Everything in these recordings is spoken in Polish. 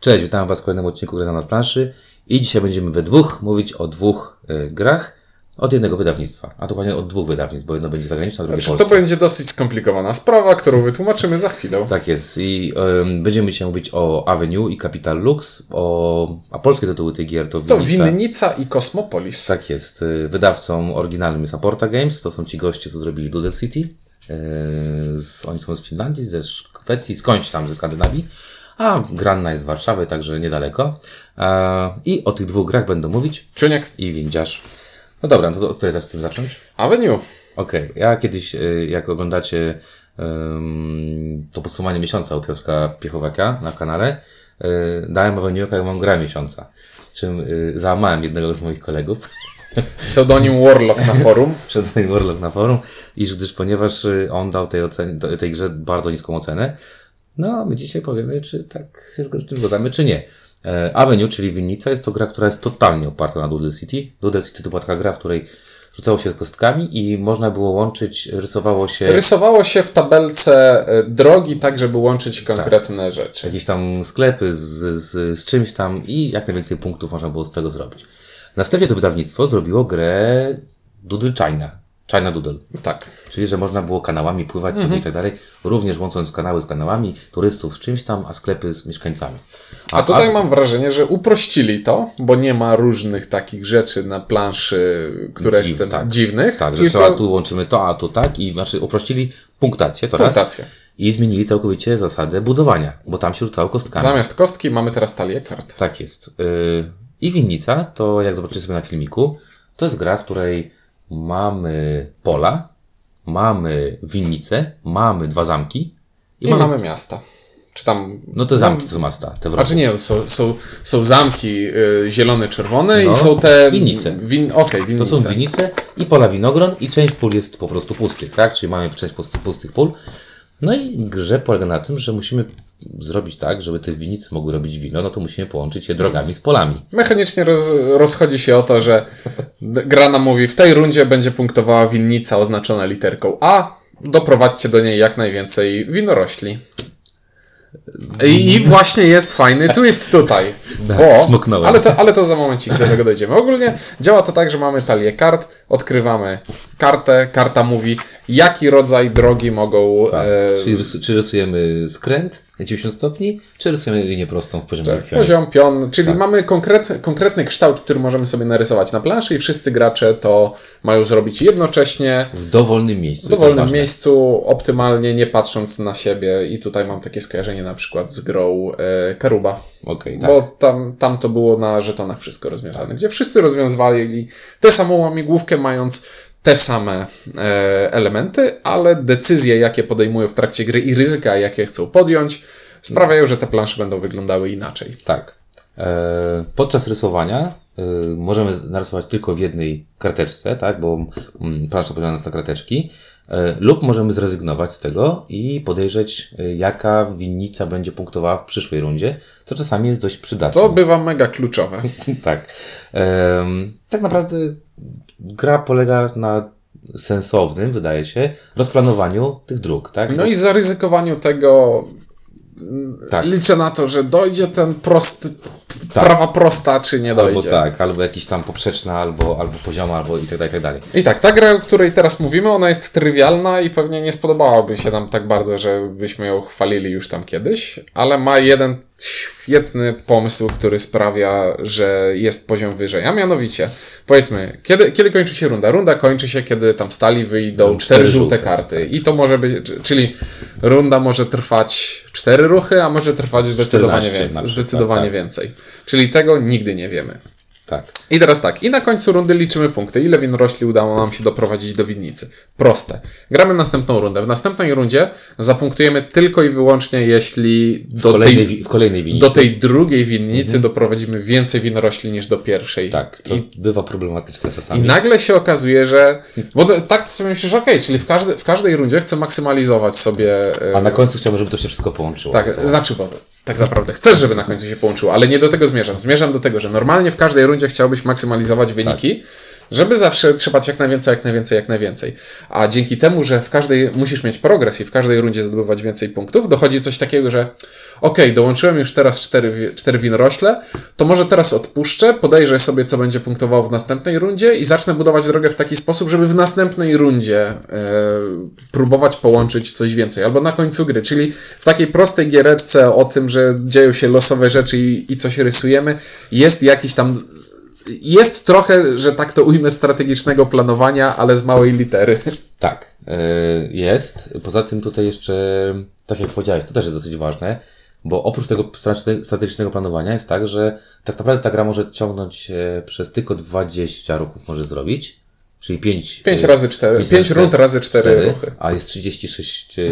Cześć, witam Was w kolejnym odcinku Gry na planszy i dzisiaj będziemy we dwóch mówić o dwóch y, grach od jednego wydawnictwa, a dokładnie od dwóch wydawnictw, bo jedno będzie zagraniczne, a drugie Znaczy, polskie. to będzie dosyć skomplikowana sprawa, którą wytłumaczymy za chwilę. Tak jest i ym, będziemy dzisiaj mówić o Avenue i Capital Lux, o, a polskie tytuły tych gier to To Winnica. Winnica i Kosmopolis. Tak jest. Y, Wydawcą oryginalnym jest Aporta Games. To są ci goście, co zrobili Doodle City. Y, Z, oni są z Finlandii, ze Szwecji, skądś tam ze Skandynawii. A Granna jest z Warszawy, także niedaleko. E, I o tych dwóch grach będę mówić. Czuniek, I Windziarz. No dobra, no to od której tym zacząć? Avenue. Okej, ja kiedyś, y, jak oglądacie ym, to podsumowanie miesiąca u Piotrka Piechowaka na kanale, y, dałem Avenue jako mam grę miesiąca. Z czym załamałem jednego z moich kolegów. Pseudonim Warlock na forum. moim Warlock na forum, iż gdyż ponieważ on dał tej, ocen, tej grze bardzo niską ocenę, no my dzisiaj powiemy, czy tak się z tym zgadzamy, czy nie. E, Avenue, czyli Winnica, jest to gra, która jest totalnie oparta na Doodle City. Doodle City to była taka gra, w której rzucało się kostkami i można było łączyć, rysowało się Rysowało się w tabelce e, drogi, tak żeby łączyć konkretne rzeczy. jakieś tam sklepy z, z, z czymś tam i jak najwięcej punktów można było z tego zrobić. Następnie to wydawnictwo zrobiło grę Doodle China. Doodle. Tak. Czyli, że można było kanałami pływać sobie Mhm. i tak dalej, również łącząc kanały z kanałami, turystów z czymś tam, a sklepy z mieszkańcami. A tutaj mam wrażenie, że uprościli to, bo nie ma różnych takich rzeczy na planszy, które Dziw- chcemy. tak. Dziwnych. Tak, że tylko trzeba tu łączymy to, a tu tak i znaczy uprościli punktację, to raz. punktację. I zmienili całkowicie zasadę budowania, bo tam się rzucało kostkami. Zamiast kostki mamy teraz talię kart. Tak jest. Yy, I Winnica, to jak zobaczycie sobie na filmiku, to jest gra, w której mamy pola, mamy winnicę, mamy dwa zamki I mamy miasta. Czy tam. No te zamki to są masta, te A czy nie, są, są, są zamki y, zielone, czerwone No, i są te. winnice. Win, To winnice. są winnice i pola winogron i część pól jest po prostu pustych, tak? Czyli mamy część pustych, pustych pól. No i grze polega na tym, że musimy zrobić tak, żeby te winnice mogły robić wino, no to musimy połączyć je drogami z polami. Mechanicznie roz, rozchodzi się o to, że d- gra nam mówi, w tej rundzie będzie punktowała winnica oznaczona literką A, doprowadźcie do niej jak najwięcej winorośli. I, I właśnie jest fajny twist tutaj. Tak, Bo, smoknąłem. ale, to, ale to za momencik do tego dojdziemy. Ogólnie działa to tak, że mamy talię kart, odkrywamy kartę, karta mówi, jaki rodzaj drogi mogą... Tak. e, Czyli rys- czy rysujemy skręt na 90 stopni, czy rysujemy linię prostą w poziomie w pionie. Poziom, pion, czyli Tak. mamy konkret, konkretny kształt, który możemy sobie narysować na planszy i wszyscy gracze to mają zrobić jednocześnie W dowolnym miejscu. w dowolnym miejscu, optymalnie, nie patrząc na siebie i tutaj mam takie skojarzenie na przykład z grą e, Karuba, Okej, tak. bo tam, tam to było na żetonach wszystko rozwiązane, gdzie wszyscy rozwiązywali tę samą łamigłówkę mając te same e, elementy, ale decyzje, jakie podejmują w trakcie gry i ryzyka, jakie chcą podjąć, sprawiają, że te plansze będą wyglądały inaczej. Tak. E, podczas rysowania e, możemy narysować tylko w jednej karteczce, tak, bo mm, plansza podzielona jest na karteczki, lub możemy zrezygnować z tego i podejrzeć, e, jaka winnica będzie punktowała w przyszłej rundzie, co czasami jest dość przydatne. To bywa mega kluczowe. tak. Tak naprawdę gra polega na sensownym, wydaje się, rozplanowaniu tych dróg, tak? No i zaryzykowaniu tego Tak. liczę na to, że dojdzie ten prosty, Tak. prawa prosta, czy nie Albo dojdzie. tak, albo jakiś tam poprzeczna, albo, albo pozioma, albo i tak dalej, i tak dalej. I tak, ta gra, o której teraz mówimy, ona jest trywialna i pewnie nie spodobałaby się nam tak bardzo, żebyśmy ją chwalili już tam kiedyś, ale ma jeden świetny pomysł, który sprawia, że jest poziom wyżej. A mianowicie, powiedzmy, kiedy, kiedy kończy się runda? Runda kończy się, kiedy tam stali wyjdą Będą cztery żółte żółte, karty. I to może być, czyli runda może trwać cztery ruchy, a może trwać zdecydowanie 14 na więcej. Zdecydowanie tak. więcej. Czyli tego nigdy nie wiemy. Tak. I teraz tak, i na końcu rundy liczymy punkty. Ile winorośli udało nam się doprowadzić do winnicy? Proste. Gramy następną rundę. W następnej rundzie zapunktujemy tylko i wyłącznie, jeśli W do kolejnej, tej, kolejnej do tej drugiej winnicy doprowadzimy więcej winorośli niż do pierwszej. Tak, to I, bywa problematyczne I czasami. nagle się okazuje, że. Bo tak to sobie myślisz, okej, czyli w, każde, w każdej rundzie chcę maksymalizować sobie. e, A na końcu chciałbym, żeby to się wszystko połączyło. tak, znaczy, bo tak naprawdę chcesz, żeby na końcu się połączyło, ale nie do tego zmierzam. Zmierzam do tego, że normalnie w każdej rundzie chciałbyś maksymalizować wyniki Żeby zawsze trzymać jak najwięcej, jak najwięcej, jak najwięcej. A dzięki temu, że w każdej musisz mieć progres i w każdej rundzie zdobywać więcej punktów, dochodzi coś takiego, że ok, dołączyłem już teraz cztery, cztery winorośle, to może teraz odpuszczę, podejrzę sobie, co będzie punktowało w następnej rundzie i zacznę budować drogę w taki sposób, żeby w następnej rundzie e, próbować połączyć coś więcej. Albo na końcu gry, czyli w takiej prostej giereczce o tym, że dzieją się losowe rzeczy i, i coś rysujemy, jest jakiś tam jest trochę, że tak to ujmę, strategicznego planowania, ale z małej litery. Tak, e, jest. Poza tym tutaj jeszcze, tak jak powiedziałeś, to też jest dosyć ważne, bo oprócz tego strate- strategicznego planowania jest tak, że tak naprawdę ta gra może ciągnąć przez tylko 20 ruchów może zrobić, czyli 5 5 razy 4, 5 rund razy 4 ruchy. a jest 36 e,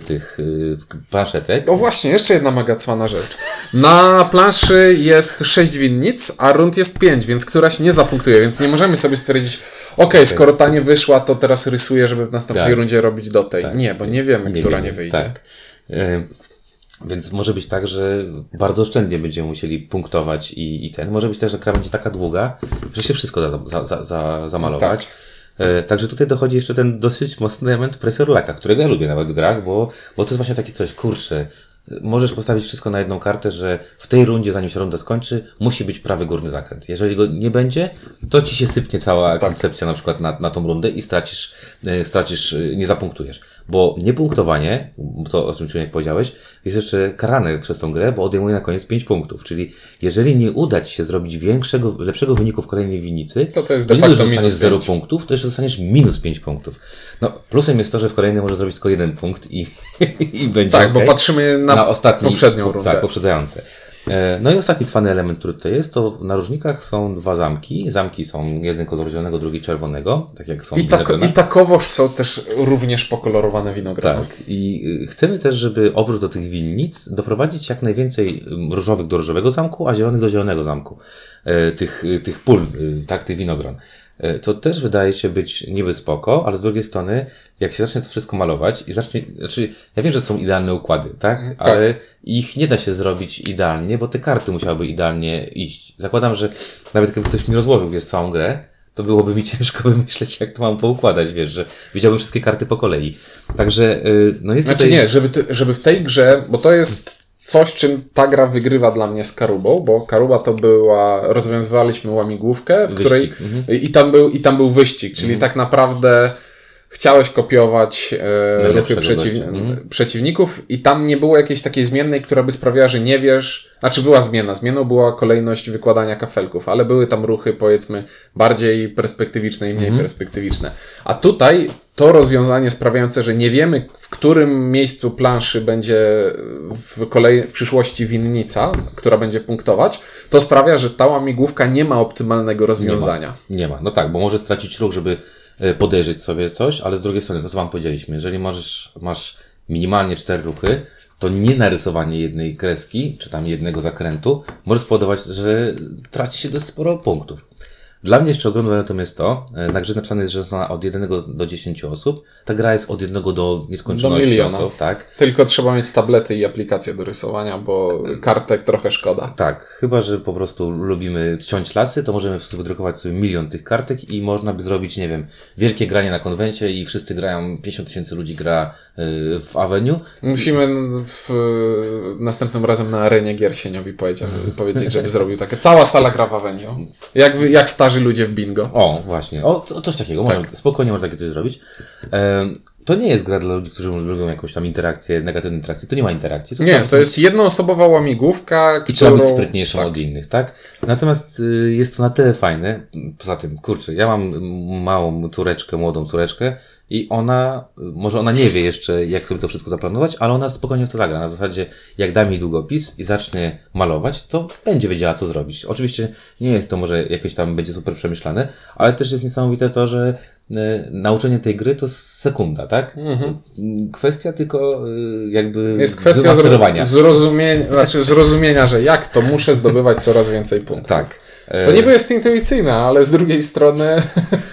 tych e, planszetek. O właśnie, jeszcze jedna magacwana rzecz. Na planszy jest 6 winnic, a rund jest 5, więc któraś nie zapunktuje, więc nie możemy sobie stwierdzić, ok, skoro ta nie wyszła, to teraz rysuję, żeby w następnej Tak. rundzie robić do tej. Nie, bo nie wiemy, która wiemy, nie wyjdzie. Tak. Więc może być tak, że bardzo oszczędnie będziemy musieli punktować i, i ten. Może być też, że gra będzie taka długa, że się wszystko da za, za, za, za, zamalować. E, Także tutaj dochodzi jeszcze ten dosyć mocny element pressure lacka, którego ja lubię nawet w grach, bo, bo to jest właśnie takie coś, kurczę, możesz postawić wszystko na jedną kartę, że w tej rundzie, zanim się runda skończy, musi być prawy górny zakręt. Jeżeli go nie będzie, to ci się sypnie cała koncepcja na przykład na, na tą rundę i stracisz, e, stracisz, e, nie zapunktujesz. Bo niepunktowanie, to o czym Ciunek powiedziałeś, jest jeszcze karane przez tą grę, bo odejmuje na koniec 5 punktów. Czyli jeżeli nie uda Ci się zrobić większego, lepszego wyniku w kolejnej winnicy, To to jest nie facto dość, że dostaniesz minus 0 pięć. punktów, to jeszcze dostaniesz minus 5 punktów. No, plusem jest to, że w kolejnej możesz zrobić tylko jeden punkt i, i będzie Tak, bo okej. patrzymy na, ostatni, poprzednią rundę. Tak, poprzedzające. E, No i ostatni cwany element, który tutaj jest, to na różnikach są dwa zamki. Zamki są jeden kolor zielonego, drugi czerwonego, tak jak są I, tak, winogrona. I takowoż są też również pokolorowane winogrona. Tak. I y, chcemy też, żeby oprócz do tych winnic doprowadzić jak najwięcej ym, różowych do różowego zamku, a zielonych do zielonego zamku. E, Tych, y, tych pól, y, tak, tych winogron. E, To też wydaje się być niby spoko, ale z drugiej strony, jak się zacznie to wszystko malować i zacznie, znaczy, ja wiem, że są idealne układy, tak? Ale ich nie da się zrobić idealnie, bo te karty musiałyby idealnie iść. Zakładam, że nawet gdyby ktoś mi rozłożył, wiesz, całą grę, to byłoby mi ciężko wymyśleć, jak to mam poukładać, wiesz, że widziałbym wszystkie karty po kolei. Także, no jest Znaczy tutaj... nie, żeby, ty- żeby w tej grze, bo to jest coś, czym ta gra wygrywa dla mnie z Karubą, bo Karuba to była, rozwiązywaliśmy łamigłówkę, w której Wyścig, mhm. i, tam był, i tam był wyścig, czyli tak naprawdę chciałeś kopiować e, ruchy przeciw, mhm. przeciwników i tam nie było jakiejś takiej zmiennej, która by sprawiała, że nie wiesz, znaczy była zmiana, zmianą była kolejność wykładania kafelków, ale były tam ruchy powiedzmy bardziej perspektywiczne i mniej Mhm. perspektywiczne. A tutaj to rozwiązanie sprawiające, że nie wiemy, w którym miejscu planszy będzie w, kolej, w przyszłości winnica, która będzie punktować, to sprawia, że ta łamigłówka nie ma optymalnego rozwiązania. Nie ma. No tak, bo może stracić ruch, żeby e, podejrzeć sobie coś, ale z drugiej strony, to co wam powiedzieliśmy, jeżeli możesz, masz minimalnie cztery ruchy, to nie narysowanie jednej kreski, czy tam jednego zakrętu, może spowodować, że traci się dość sporo punktów. Dla mnie jeszcze ogromną zaletą jest to, e, na grze napisane jest, że jest od 1 do 10 osób. Ta gra jest od 1 do nieskończoności Do miliona. osób, tak? Tylko trzeba mieć tablety i aplikacje do rysowania, bo kartek trochę szkoda. Tak, chyba, że po prostu lubimy ciąć lasy, to możemy wydrukować sobie milion tych kartek i można by zrobić, nie wiem, wielkie granie na konwencie i wszyscy grają, 50 tysięcy ludzi gra y, w Avenue. Musimy w, następnym razem na arenie gier Sieniowi powiedzieć, żeby zrobił takie. Cała sala gra w Avenue. Jak, jak starzy ludzie w bingo. O, właśnie, o, to, coś takiego, Tak. można, spokojnie można takie coś zrobić. To nie jest gra dla ludzi, którzy lubią jakąś tam interakcję, negatywne interakcje, to nie ma interakcji. To Nie, to jest jednoosobowa łamigłówka, I trzeba być którą- sprytniejszym tak. od innych, tak? Natomiast y, jest to na tyle fajne. Poza tym, kurczę, ja mam małą córeczkę, młodą córeczkę i ona, może ona nie wie jeszcze, jak sobie to wszystko zaplanować, ale ona spokojnie w to zagra. Na zasadzie, jak da mi długopis i zacznie malować, to będzie wiedziała, co zrobić. Oczywiście nie jest to może jakieś tam będzie super przemyślane, ale też jest niesamowite to, że y, nauczenie tej gry to sekunda, tak? Kwestia tylko y, jakby Mhm. Jest kwestia zrozumienia, znaczy zrozumienia, że jak to muszę zdobywać coraz więcej punktów. Tak. To niby jest intuicyjne, ale z drugiej strony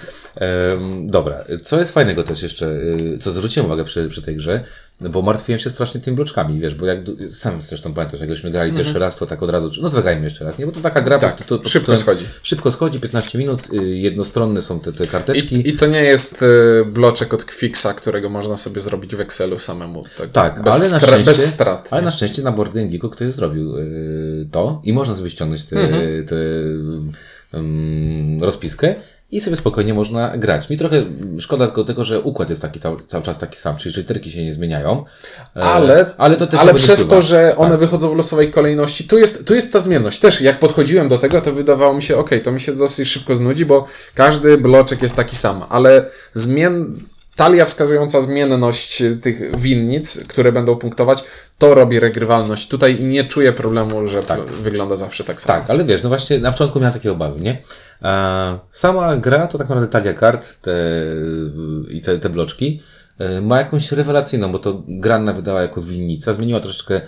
dobra, co jest fajnego też jeszcze, y, co zwróciłem uwagę przy, przy tej grze, bo martwiłem się strasznie tymi bloczkami, wiesz, bo jak, sam zresztą pamiętasz, jak żeśmy grali pierwszy raz, to tak od razu, no zagrajmy jeszcze raz, nie, bo to taka gra, Tak, to, to, to, szybko to, schodzi. Szybko schodzi, 15 minut, y, jednostronne są te, te karteczki. I, I to nie jest y, bloczek od Quixa, którego można sobie zrobić w Excelu samemu. Tak, Tak, bez, ale na stra- szczęście, bez strat. ale nie? na szczęście na Board Game Geeku ktoś zrobił to i można sobie ściągnąć tę Mhm. tę, ym, rozpiskę i sobie spokojnie można grać. Mi trochę szkoda tylko tego, że układ jest taki cały, cały czas taki sam, czyli literki się nie zmieniają. E, Ale, ale to też ale przez to, że one Tak. wychodzą w losowej kolejności, tu jest, tu jest ta zmienność. Też jak podchodziłem do tego, to wydawało mi się, ok, to mi się dosyć szybko znudzi, bo każdy bloczek jest taki sam, ale zmien... Talia wskazująca zmienność tych winnic, które będą punktować, to robi regrywalność. Tutaj nie czuję problemu, że p- wygląda zawsze tak samo. Tak, ale wiesz, no właśnie na początku miałem takie obawy, nie? E, sama gra to tak naprawdę talia kart te, i te, te bloczki e, ma jakąś rewelacyjną, bo to Granna wydała jako winnica, zmieniła troszeczkę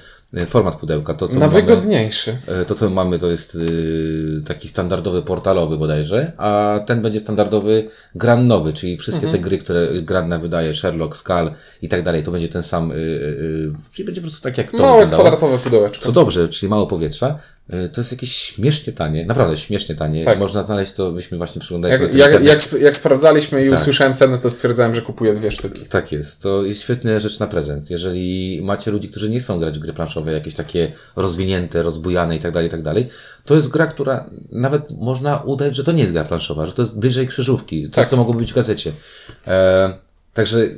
format pudełka. To, co Na mamy, wygodniejszy. e, to, co mamy, to jest y, taki standardowy portalowy bodajże, a ten będzie standardowy grannowy, czyli wszystkie Mhm. te gry, które Granna wydaje, Sherlock, Skull i tak dalej, to będzie ten sam, y, y, czyli będzie po prostu tak jak to Małe wyglądało. kwadratowe pudełeczko. Co dobrze, czyli mało powietrza. Y, To jest jakieś śmiesznie tanie, naprawdę śmiesznie tanie. Tak. Można znaleźć to, byśmy właśnie przyglądali Jak, jak, jak, sp- jak sprawdzaliśmy i Tak. usłyszałem cenę, to stwierdzałem, że kupuję dwie sztuki. Tak jest. To jest świetna rzecz na prezent. Jeżeli macie ludzi, którzy nie chcą grać w gry planszowe, jakieś takie rozwinięte, rozbujane i tak dalej, i tak dalej, to jest gra, która nawet można udać, że to nie jest gra planszowa, że to jest bliżej krzyżówki, coś, Tak. co mogło być w gazecie. E, także e,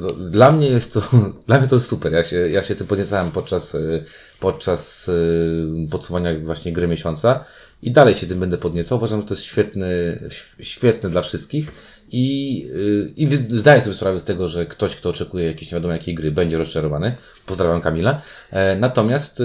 no, dla mnie jest to, dla mnie to jest super. Ja się, ja się tym podniecałem podczas, e, podczas e, podsumowania właśnie gry miesiąca i dalej się tym będę podniecał. Uważam, że to jest świetny, świetne dla wszystkich. I, I zdaję sobie sprawę z tego, że ktoś, kto oczekuje jakiejś nie wiadomo jakiej gry, będzie rozczarowany. Pozdrawiam Kamila. Natomiast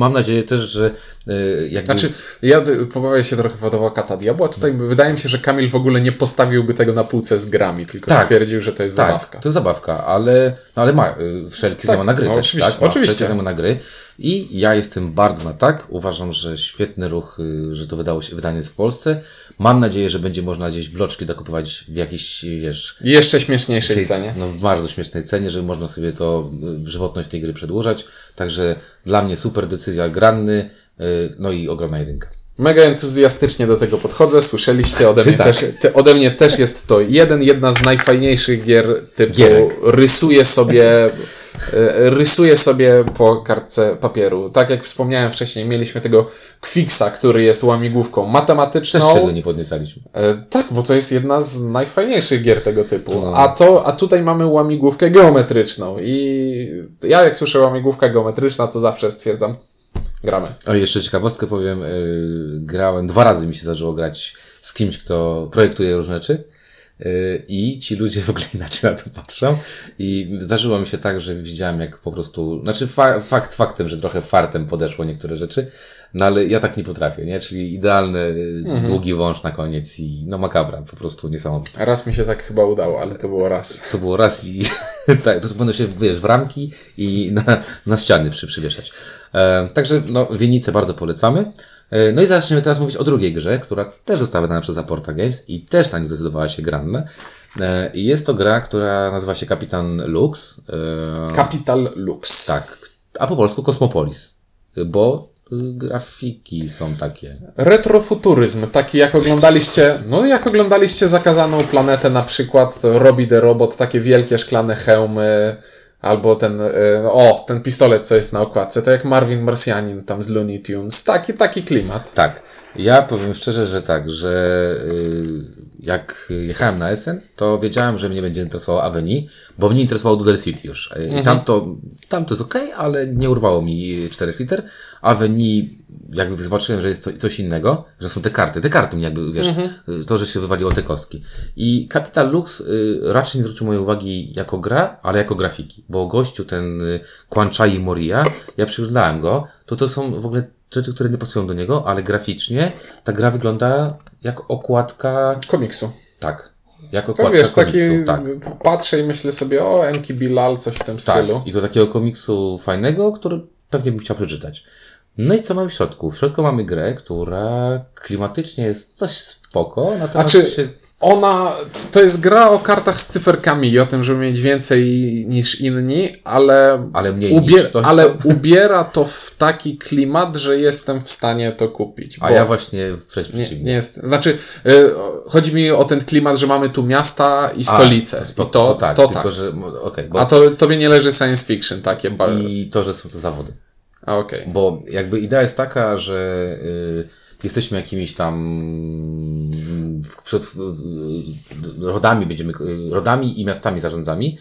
mam nadzieję też, że y, jakby... Znaczy, ja d- pobawię się trochę w adwokata diabła. Tutaj wydaje mi się, że Kamil w ogóle nie postawiłby tego na półce z grami, tylko Tak. stwierdził, że to jest tak, zabawka. to jest zabawka, ale, no ale ma y, wszelkie Tak, tak, na gry no też, oczywiście, tak? Ma oczywiście. wszelkie zamiast na gry. I ja jestem bardzo na tak. Uważam, że świetny ruch, y, że to wydało się, wydanie jest w Polsce. Mam nadzieję, że będzie można gdzieś bloczki dokupować w jakiejś, wiesz, jeszcze śmieszniejszej cenie. No, w bardzo śmiesznej cenie, że można sobie to y, żywotność tej gry przedłużać. Także dla mnie super decyzja granny, y, no i ogromna jedynka. Mega entuzjastycznie do tego podchodzę. Słyszeliście ode mnie, tak. też, ty, ode mnie też jest to jeden, jedna z najfajniejszych gier typu Gierek. rysuję sobie e, rysuję sobie po kartce papieru. Tak jak wspomniałem wcześniej, mieliśmy tego Quixa, który jest łamigłówką Też matematyczną. czego nie podniecaliśmy. E, Tak, bo to jest jedna z najfajniejszych gier tego typu. No. A, to, a tutaj mamy łamigłówkę geometryczną. I ja jak słyszę łamigłówka geometryczna, to zawsze stwierdzam, gramy. O, jeszcze ciekawostkę powiem. y, grałem, dwa razy mi się zdarzyło grać z kimś, kto projektuje różne rzeczy. I ci ludzie w ogóle inaczej na to patrzą. I zdarzyło mi się tak, że widziałem, jak po prostu. Znaczy, fa fakt faktem, że trochę fartem podeszło niektóre rzeczy, no ale ja tak nie potrafię, nie? Czyli idealny, y, długi wąż na koniec i no makabra, po prostu niesamowite. Raz mi się tak chyba udało, ale to było raz. To było raz i tak, to będą się, wiesz, w ramki i na, na ściany przy, przywieszać. E, także, no, Winnice bardzo polecamy. E, no i zaczniemy teraz mówić o drugiej grze, która też została wydana przez Aporta Games i też na nie zdecydowała się Granna. E, I jest to gra, która nazywa się Kapitan Lux. E, Capital Lux. tak, a po polsku Kosmopolis, bo grafiki są takie. Retrofuturyzm, taki jak oglądaliście, no jak oglądaliście Zakazaną Planetę na przykład, to Robi the Robot, takie wielkie szklane hełmy, albo ten, e, o, ten pistolet, co jest na okładce, to jak Marvin Marsjanin tam z Looney Tunes, taki, taki klimat. Tak. Ja powiem szczerze, że tak, że y, jak jechałem na Essen, to wiedziałem, że mnie będzie interesował Avenue, bo mnie interesował Doodle City już. Y, I tam to, tam to jest ok, ale nie urwało mi 4 liter. Avenue, jakby zobaczyłem, że jest to coś innego, że są te karty. Te karty mnie jakby, wiesz, y, to, że się wywaliło te kostki. I Capital Lux y, raczej nie zwrócił mojej uwagi jako gra, ale jako grafiki. Bo gościu ten y, Kwanchai Moria, ja przyglądałem go, to to są w ogóle rzeczy, które nie pasują do niego, ale graficznie ta gra wygląda jak okładka, Komiksu. tak, jak To okładka wiesz, taki, komiksu, tak. patrzę i myślę sobie, o, Enki Bilal, coś w tym Tak, stylu. i to takiego komiksu fajnego, który pewnie bym chciał przeczytać. No i co mamy w środku? W środku mamy grę, która klimatycznie jest coś spoko, A natomiast czy się Ona, to jest gra o kartach z cyferkami i o tym, żeby mieć więcej niż inni, ale, Ale ubier- niż ale ubiera to w taki klimat, że jestem w stanie to kupić. A bo ja właśnie wręcz nie, przeciwnie. nie jest. Znaczy, y, chodzi mi o ten klimat, że mamy tu miasta i stolice. I to, to tak, to tylko tak. że, okej, bo A to tobie nie leży science fiction takie. Ba- i to, że są to zawody. A okej. Bo jakby idea jest taka, że y, jesteśmy jakimiś tam przed, rodami, będziemy, rodami i miastami zarządzami.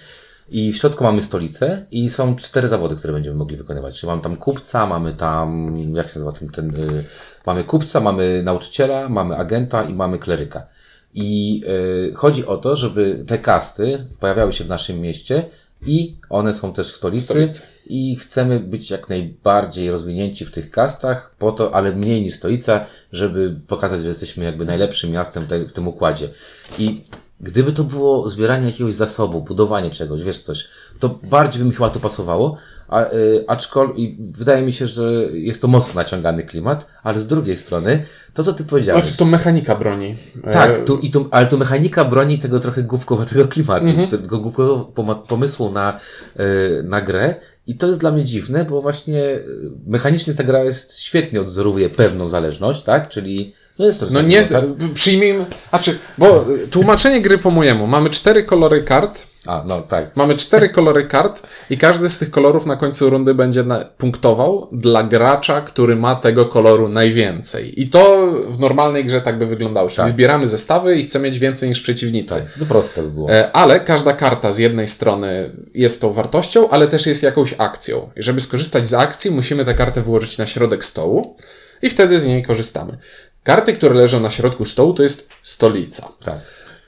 I w środku mamy stolicę i są cztery zawody, które będziemy mogli wykonywać. Mamy tam kupca, mamy tam, jak się nazywa ten, ten y, mamy kupca, mamy nauczyciela, mamy agenta i mamy kleryka. I y, chodzi o to, żeby te kasty pojawiały się w naszym mieście i one są też w stolicy, Stolicy. i chcemy być jak najbardziej rozwinięci w tych kastach, po to, ale mniej niż stolica, żeby pokazać, że jesteśmy jakby najlepszym miastem te, w tym układzie. I gdyby to było zbieranie jakiegoś zasobu, budowanie czegoś, wiesz coś, to bardziej by mi chyba to pasowało, a, y, aczkolwiek wydaje mi się, że jest to mocno naciągany klimat, ale z drugiej strony, to co ty powiedziałeś. Znaczy, to mechanika broni. Tak, E, tu, i tu, ale tu mechanika broni tego trochę głupkowatego klimatu, Mhm. tego głupkowego pomysłu na, y, na grę. I to jest dla mnie dziwne, bo właśnie y, mechanicznie ta gra jest świetnie odzorowuje pewną zależność, tak? Czyli no jest to No nie, tak? przyjmijmy, znaczy, bo y, tłumaczenie gry po mojemu. Mamy cztery kolory kart, A, no tak. mamy cztery kolory kart i każdy z tych kolorów na końcu rundy będzie punktował dla gracza, który ma tego koloru najwięcej. I to w normalnej grze tak by wyglądało. Czyli Tak. zbieramy zestawy i chcemy mieć więcej niż przeciwnicy. Tak, to proste by było. E, Ale każda karta z jednej strony jest tą wartością, ale też jest jakąś akcją. I żeby skorzystać z akcji, musimy tę kartę wyłożyć na środek stołu i wtedy z niej korzystamy. Karty, które leżą na środku stołu, to jest stolica. Tak.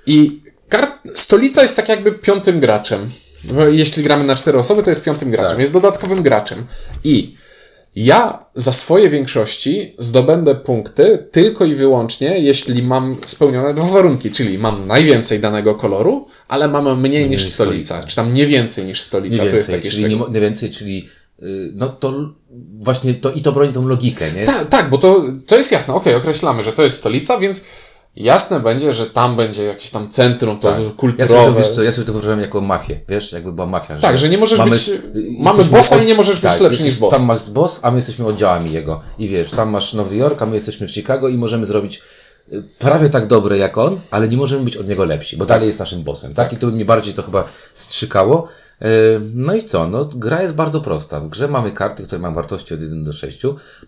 I stolica jest tak jakby piątym graczem. Jeśli gramy na cztery osoby, to jest piątym graczem. Tak. Jest dodatkowym graczem. I ja za swoje większości zdobędę punkty tylko i wyłącznie, jeśli mam spełnione dwa warunki, czyli mam najwięcej danego koloru, ale mam mniej niż niż stolica, stolica. czy tam nie więcej niż stolica. Nie to jest więcej, takie czyli nie, nie więcej, czyli y, no to właśnie to i to broni tą logikę, nie? Tak, tak, bo to, to jest jasne. Okej, określamy, że to jest stolica, więc jasne będzie, że tam będzie jakieś tam centrum to Tak. Ja sobie, to, kulturowe. wiesz co, ja sobie to wyobrażam jako mafię, wiesz, jakby była mafia. Tak, że nie możesz być- y, mamy bossa i nie możesz być lepszy jesteś- niż boss. Tam masz boss, a my jesteśmy oddziałami jego. I wiesz, tam masz Nowy Jork, a my jesteśmy w Chicago i możemy zrobić y, prawie tak dobre jak on, ale nie możemy być od niego lepsi, bo dalej jest naszym bossem, tak? I to by mnie bardziej to chyba strzykało. Y, No i co? No, gra jest bardzo prosta. W grze mamy karty, które mają wartości od 1 do 6.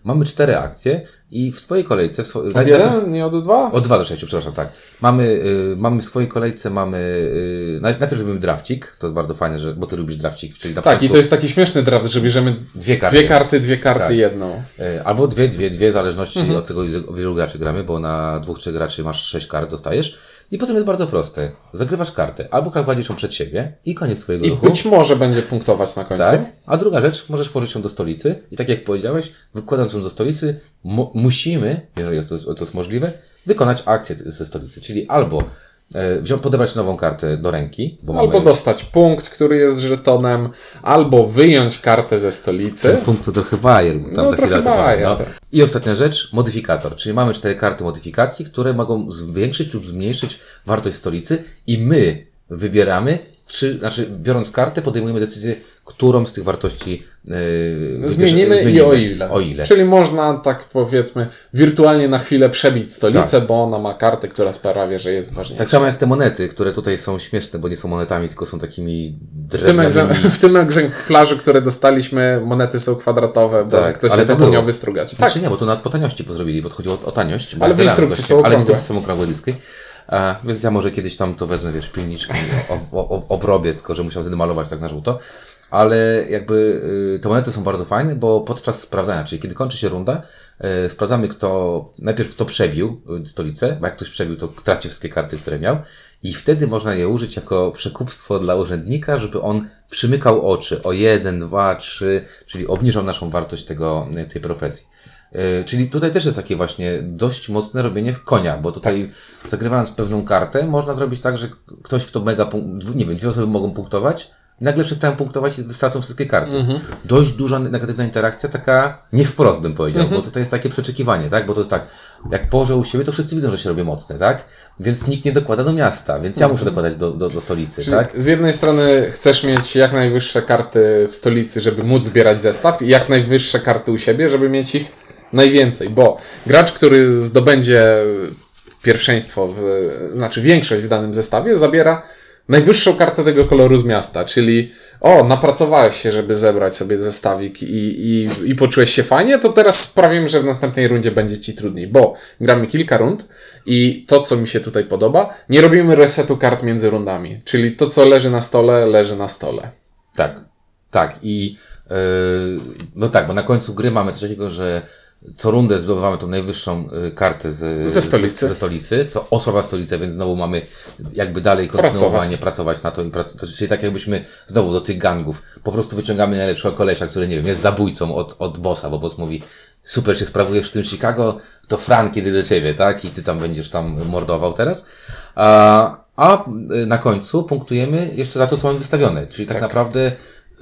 Mamy cztery akcje i w swojej kolejce... W swo... Od jeden, nie od dwa? Od 2 do 6, przepraszam, tak. Mamy, y, mamy w swojej kolejce, mamy, y, naj- najpierw robimy drafcik, to jest bardzo fajne, że, bo ty lubisz drafcik, czyli na Tak, i początku to jest taki śmieszny draft, że bierzemy dwie karty. dwie karty, dwie karty, Tak. jedną. Y, Albo dwie, dwie, dwie, w zależności Mhm. od tego, wielu graczy gramy, bo na dwóch, trzech graczy masz sześć kart, dostajesz. I potem jest bardzo proste. Zagrywasz kartę, albo kładziesz ją przed siebie i koniec twojego I ruchu. być może będzie punktować na końcu. Tak. A druga rzecz, możesz położyć ją do stolicy i tak jak powiedziałeś, wykładając ją do stolicy, mu- musimy, jeżeli jest to, to jest możliwe, wykonać akcję ze stolicy. Czyli albo wziąć, podebrać nową kartę do ręki, bo Albo mamy... dostać punkt, który jest żetonem, albo wyjąć kartę ze stolicy. Ten punkt to trochę bajer, tam No, za trochę bajer. no. I ostatnia rzecz, modyfikator, czyli mamy cztery karty modyfikacji, które mogą zwiększyć lub zmniejszyć wartość stolicy i my wybieramy, czy, znaczy biorąc kartę podejmujemy decyzję, którą z tych wartości yy, Zmienimy, wybierze- i o ile. O ile. Czyli można tak powiedzmy wirtualnie na chwilę przebić stolicę, bo ona ma kartę, która sprawia, że jest ważniejsza. Tak samo jak te monety, które tutaj są śmieszne, bo nie są monetami, tylko są takimi W tym, egzem- drewnianymi. w tym egzemplarzu, które dostaliśmy, monety są kwadratowe, bo Tak, ktoś ale się zapomniał było. wystrugać. Tak, Znaczy nie, bo to na po taniości pozrobili, bo to chodzi o, o taniość. Ale w instrukcji są Ale w okrągłe. instrukcji są okrągłe dyski. A, więc ja może kiedyś tam to wezmę, wiesz, o, obrobię, tylko że musiał wtedy malować tak na żółto. Ale jakby y, te monety są bardzo fajne, bo podczas sprawdzania, czyli kiedy kończy się runda, y, sprawdzamy kto, najpierw kto przebił y, stolicę, bo jak ktoś przebił, to traci wszystkie karty, które miał i wtedy można je użyć jako przekupstwo dla urzędnika, żeby on przymykał oczy o jeden, dwa, trzy, czyli obniżał naszą wartość tego, tej profesji. Yy, Czyli tutaj też jest takie właśnie dość mocne robienie w konia, bo tutaj zagrywając pewną kartę, można zrobić tak, że ktoś, kto mega, nie wiem, dwie osoby mogą punktować, i nagle przestają punktować i stracą wszystkie karty. Dość duża negatywna interakcja, taka nie wprost bym powiedział, bo tutaj jest takie przeczekiwanie, tak? Bo to jest tak, jak położę u siebie, to wszyscy widzą, że się robię mocny, tak? Więc nikt nie dokłada do miasta, więc ja muszę dokładać do, do, do stolicy, tak? Z jednej strony chcesz mieć jak najwyższe karty w stolicy, żeby móc zbierać zestaw i jak najwyższe karty u siebie, żeby mieć ich najwięcej, bo gracz, który zdobędzie pierwszeństwo, w, znaczy większość w danym zestawie, zabiera najwyższą kartę tego koloru z miasta, czyli o, napracowałeś się, żeby zebrać sobie zestawik i, i, i poczułeś się fajnie, to teraz sprawimy, że w następnej rundzie będzie ci trudniej, bo gramy kilka rund i to, co mi się tutaj podoba, nie robimy resetu kart między rundami, czyli to, co leży na stole, leży na stole. Tak, tak. I yy, no tak, bo na końcu gry mamy coś takiego, że co rundę zdobywamy tą najwyższą y, kartę z, Ze stolicy. Ze, stolicy, co osłabia stolicę, więc znowu mamy jakby dalej kontynuowanie, pracować, na to. I prac, to, czyli tak jakbyśmy znowu do tych gangów po prostu wyciągamy najlepszego kolesia, który nie wiem, jest zabójcą od, od bossa, bo boss mówi super się sprawujesz w tym Chicago, to Fran kiedy do ciebie, tak? I ty tam będziesz tam mordował teraz. A, a y, na końcu punktujemy jeszcze za to, co mamy wystawione. Czyli tak, naprawdę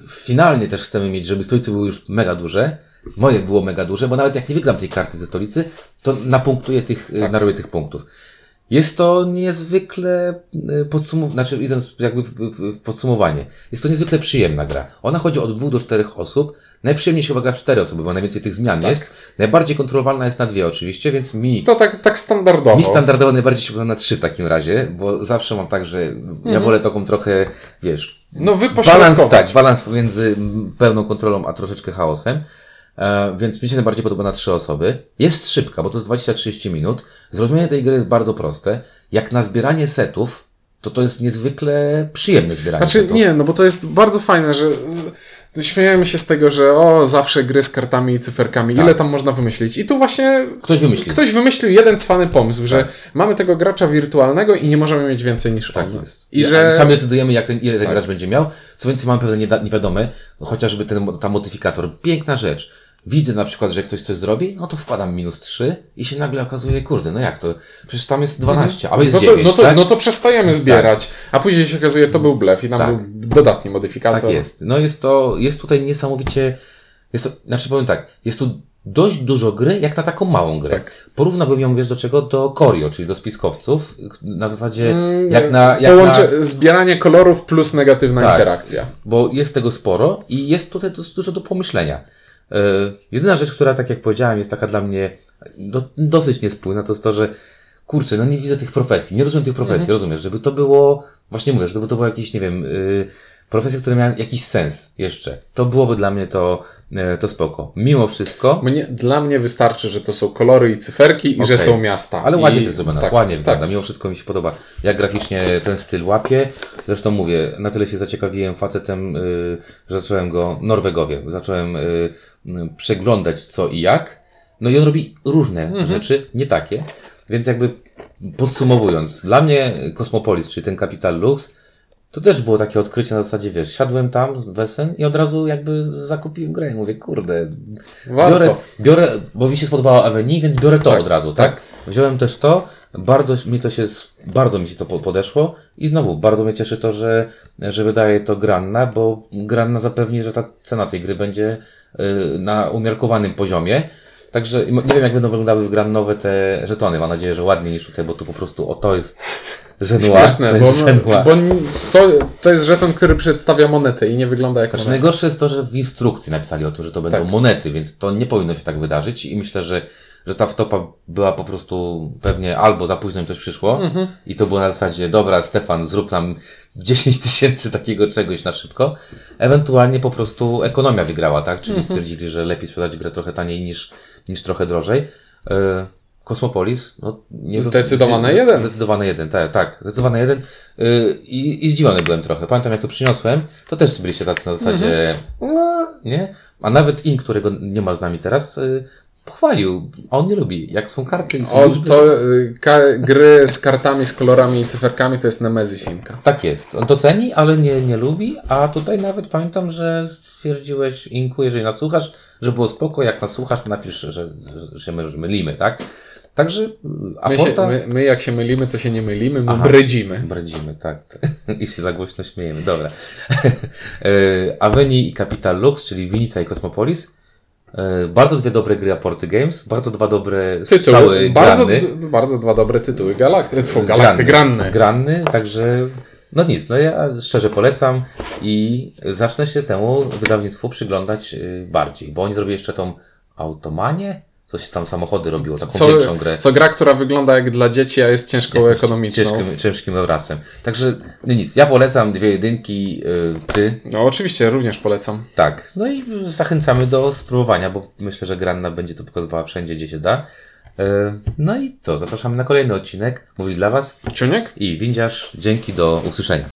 finalnie też chcemy mieć, żeby stolice były już mega duże. Moje było mega duże, bo nawet jak nie wygram tej karty ze stolicy, to napunktuję tych, tak. narobię tych punktów. Jest to niezwykle podsumowanie, znaczy idąc jakby w, w, w, podsumowanie, jest to niezwykle przyjemna gra. Ona chodzi od dwóch do czterech osób. Najprzyjemniej się chyba gra w cztery osoby, bo najwięcej tych zmian Tak. jest. Najbardziej kontrolowalna jest na dwie oczywiście, więc mi, To tak, tak standardowo. mi standardowo najbardziej się podoba na trzy w takim razie, bo zawsze mam tak, że ja wolę taką trochę, wiesz, no balans, wypośrodkować. tak, balans pomiędzy pełną kontrolą a troszeczkę chaosem. E, więc mi się najbardziej podoba na trzy osoby. Jest szybka, bo to jest 20-30 minut. Zrozumienie tej gry jest bardzo proste. Jak na zbieranie setów, to to jest niezwykle przyjemne zbieranie Znaczy setów. nie, no bo to jest bardzo fajne, że z, śmiejemy się z tego, że o, zawsze gry z kartami i cyferkami, ile tam można wymyślić. I tu właśnie Tak. Ktoś wymyślił. ktoś wymyślił jeden cwany pomysł, że Tak. mamy tego gracza wirtualnego i nie możemy mieć więcej niż Tak on. jest. I I że Sami decydujemy, jak ten, ile ten Tak. gracz będzie miał. Co więcej, mamy pewne niewiadome, chociażby ten tam modyfikator. Piękna rzecz. Widzę na przykład, że ktoś coś zrobi, no to wkładam minus 3 i się nagle okazuje, kurde, no jak to? Przecież tam jest 12, a jest no to, 9, no, to, tak? no to przestajemy zbierać, a później się okazuje, to był blef i nam Tak. był dodatni modyfikator. Tak jest. No jest to, jest tutaj niesamowicie, jest to, znaczy powiem tak, jest tu dość dużo gry, jak na taką małą grę. Tak. Porównałbym ją, wiesz do czego? Do Corio, czyli do spiskowców, na zasadzie, Mm, jak na, jak Połącze, na, zbieranie kolorów plus negatywna Tak. interakcja. bo jest tego sporo i jest tutaj dużo do pomyślenia. Yy, jedyna rzecz, która, tak jak powiedziałem, jest taka dla mnie do, dosyć niespójna, to jest to, że kurczę, no nie widzę tych profesji, nie rozumiem tych profesji, Mhm. rozumiesz, żeby to było, właśnie mówię, żeby to było jakieś, nie wiem, yy, profesje, które miały jakiś sens jeszcze. To byłoby dla mnie to, yy, to spoko. Mimo wszystko, Mnie, dla mnie wystarczy, że to są kolory i cyferki i że Okej. są miasta. Ale I, ładnie to jest zrobione, tak, ładnie tak. wygląda. Mimo wszystko mi się podoba, jak graficznie ten styl łapie. Zresztą mówię, na tyle się zaciekawiłem facetem, y, że zacząłem go, Norwegowie, zacząłem y, y, przeglądać co i jak. No i on robi różne Mhm. rzeczy, nie takie. Więc jakby podsumowując, dla mnie Cosmopolis, czyli ten Capital Lux, to też było takie odkrycie na zasadzie, wiesz, siadłem tam, wesen i od razu jakby zakupiłem grę i mówię, kurde, Warto. biorę, biorę, bo mi się spodobała Avenue, więc biorę to Tak, od razu, tak? tak. Wziąłem też to, bardzo mi to się, bardzo mi się to po- podeszło i znowu, bardzo mnie cieszy to, że, że wydaje to Granna, bo Granna zapewni, że ta cena tej gry będzie y, na umiarkowanym poziomie. Także nie wiem, jak będą wyglądały grannowe te żetony. Mam nadzieję, że ładniej niż tutaj, bo tu po prostu o to jest żenua. Śmieszne, to bo, jest żenua. bo to, to jest żeton, który przedstawia monetę i nie wygląda jak Znaczy, moneta. najgorsze jest to, że w instrukcji napisali o tym, że to będą Tak. monety, więc to nie powinno się tak wydarzyć i myślę, że, że ta wtopa była po prostu pewnie albo za późno im coś przyszło Mhm. i to było na zasadzie, dobra Stefan, zrób nam 10 tysięcy takiego czegoś na szybko. Ewentualnie po prostu ekonomia wygrała, tak? Czyli Mhm. stwierdzili, że lepiej sprzedać grę trochę taniej niż, niż trochę drożej. E, Kosmopolis, no nie Zdecydowane jeden. Zdecydowane jeden, tak, tak, zdecydowane jeden. Yy, I, I zdziwiony byłem trochę. Pamiętam, jak to przyniosłem, to też byliście tacy na zasadzie, "No", nie? A nawet In, którego nie ma z nami teraz, yy, pochwalił. A on nie lubi. Jak są karty i są O, liczby, to y, gry z kartami, z kolorami i cyferkami to jest Nemesis Inka. Tak jest. On to ceni, ale nie, nie lubi. A tutaj nawet pamiętam, że stwierdziłeś, Inku, jeżeli nas słuchasz, że było spoko. Jak nas słuchasz, to napisz, że, że, że my mylimy, tak? Także a My, się, my, my jak się mylimy, to się nie mylimy, my Aha. brydzimy. Bradzimy, tak. I się za głośno śmiejemy. Dobra. E, Aveni i Capital Lux, czyli Vinica i Cosmopolis. E, Bardzo dwie dobre gry Aporty Games, bardzo dwa dobre Tytuły, bardzo, granny. bardzo dwa dobre tytuły. Galakty, tfu, galakty, granne. Granny, także no nic, no ja szczerze polecam i zacznę się temu wydawnictwu przyglądać y, bardziej, bo oni zrobili jeszcze tą Automanię, coś tam samochody robiło, taką Co, większą grę. co gra, która wygląda jak dla dzieci, a jest ciężką ekonomiczną. Ciężkim, ciężkim Eurasem. Także no nic, ja polecam dwie jedynki, y, ty No oczywiście, również polecam. tak. No i zachęcamy do spróbowania, bo myślę, że Granna będzie to pokazywała wszędzie, gdzie się da. Y, No i co, zapraszamy na kolejny odcinek. Mówi dla Was Ciuniek? i Windziarz. Dzięki, do usłyszenia.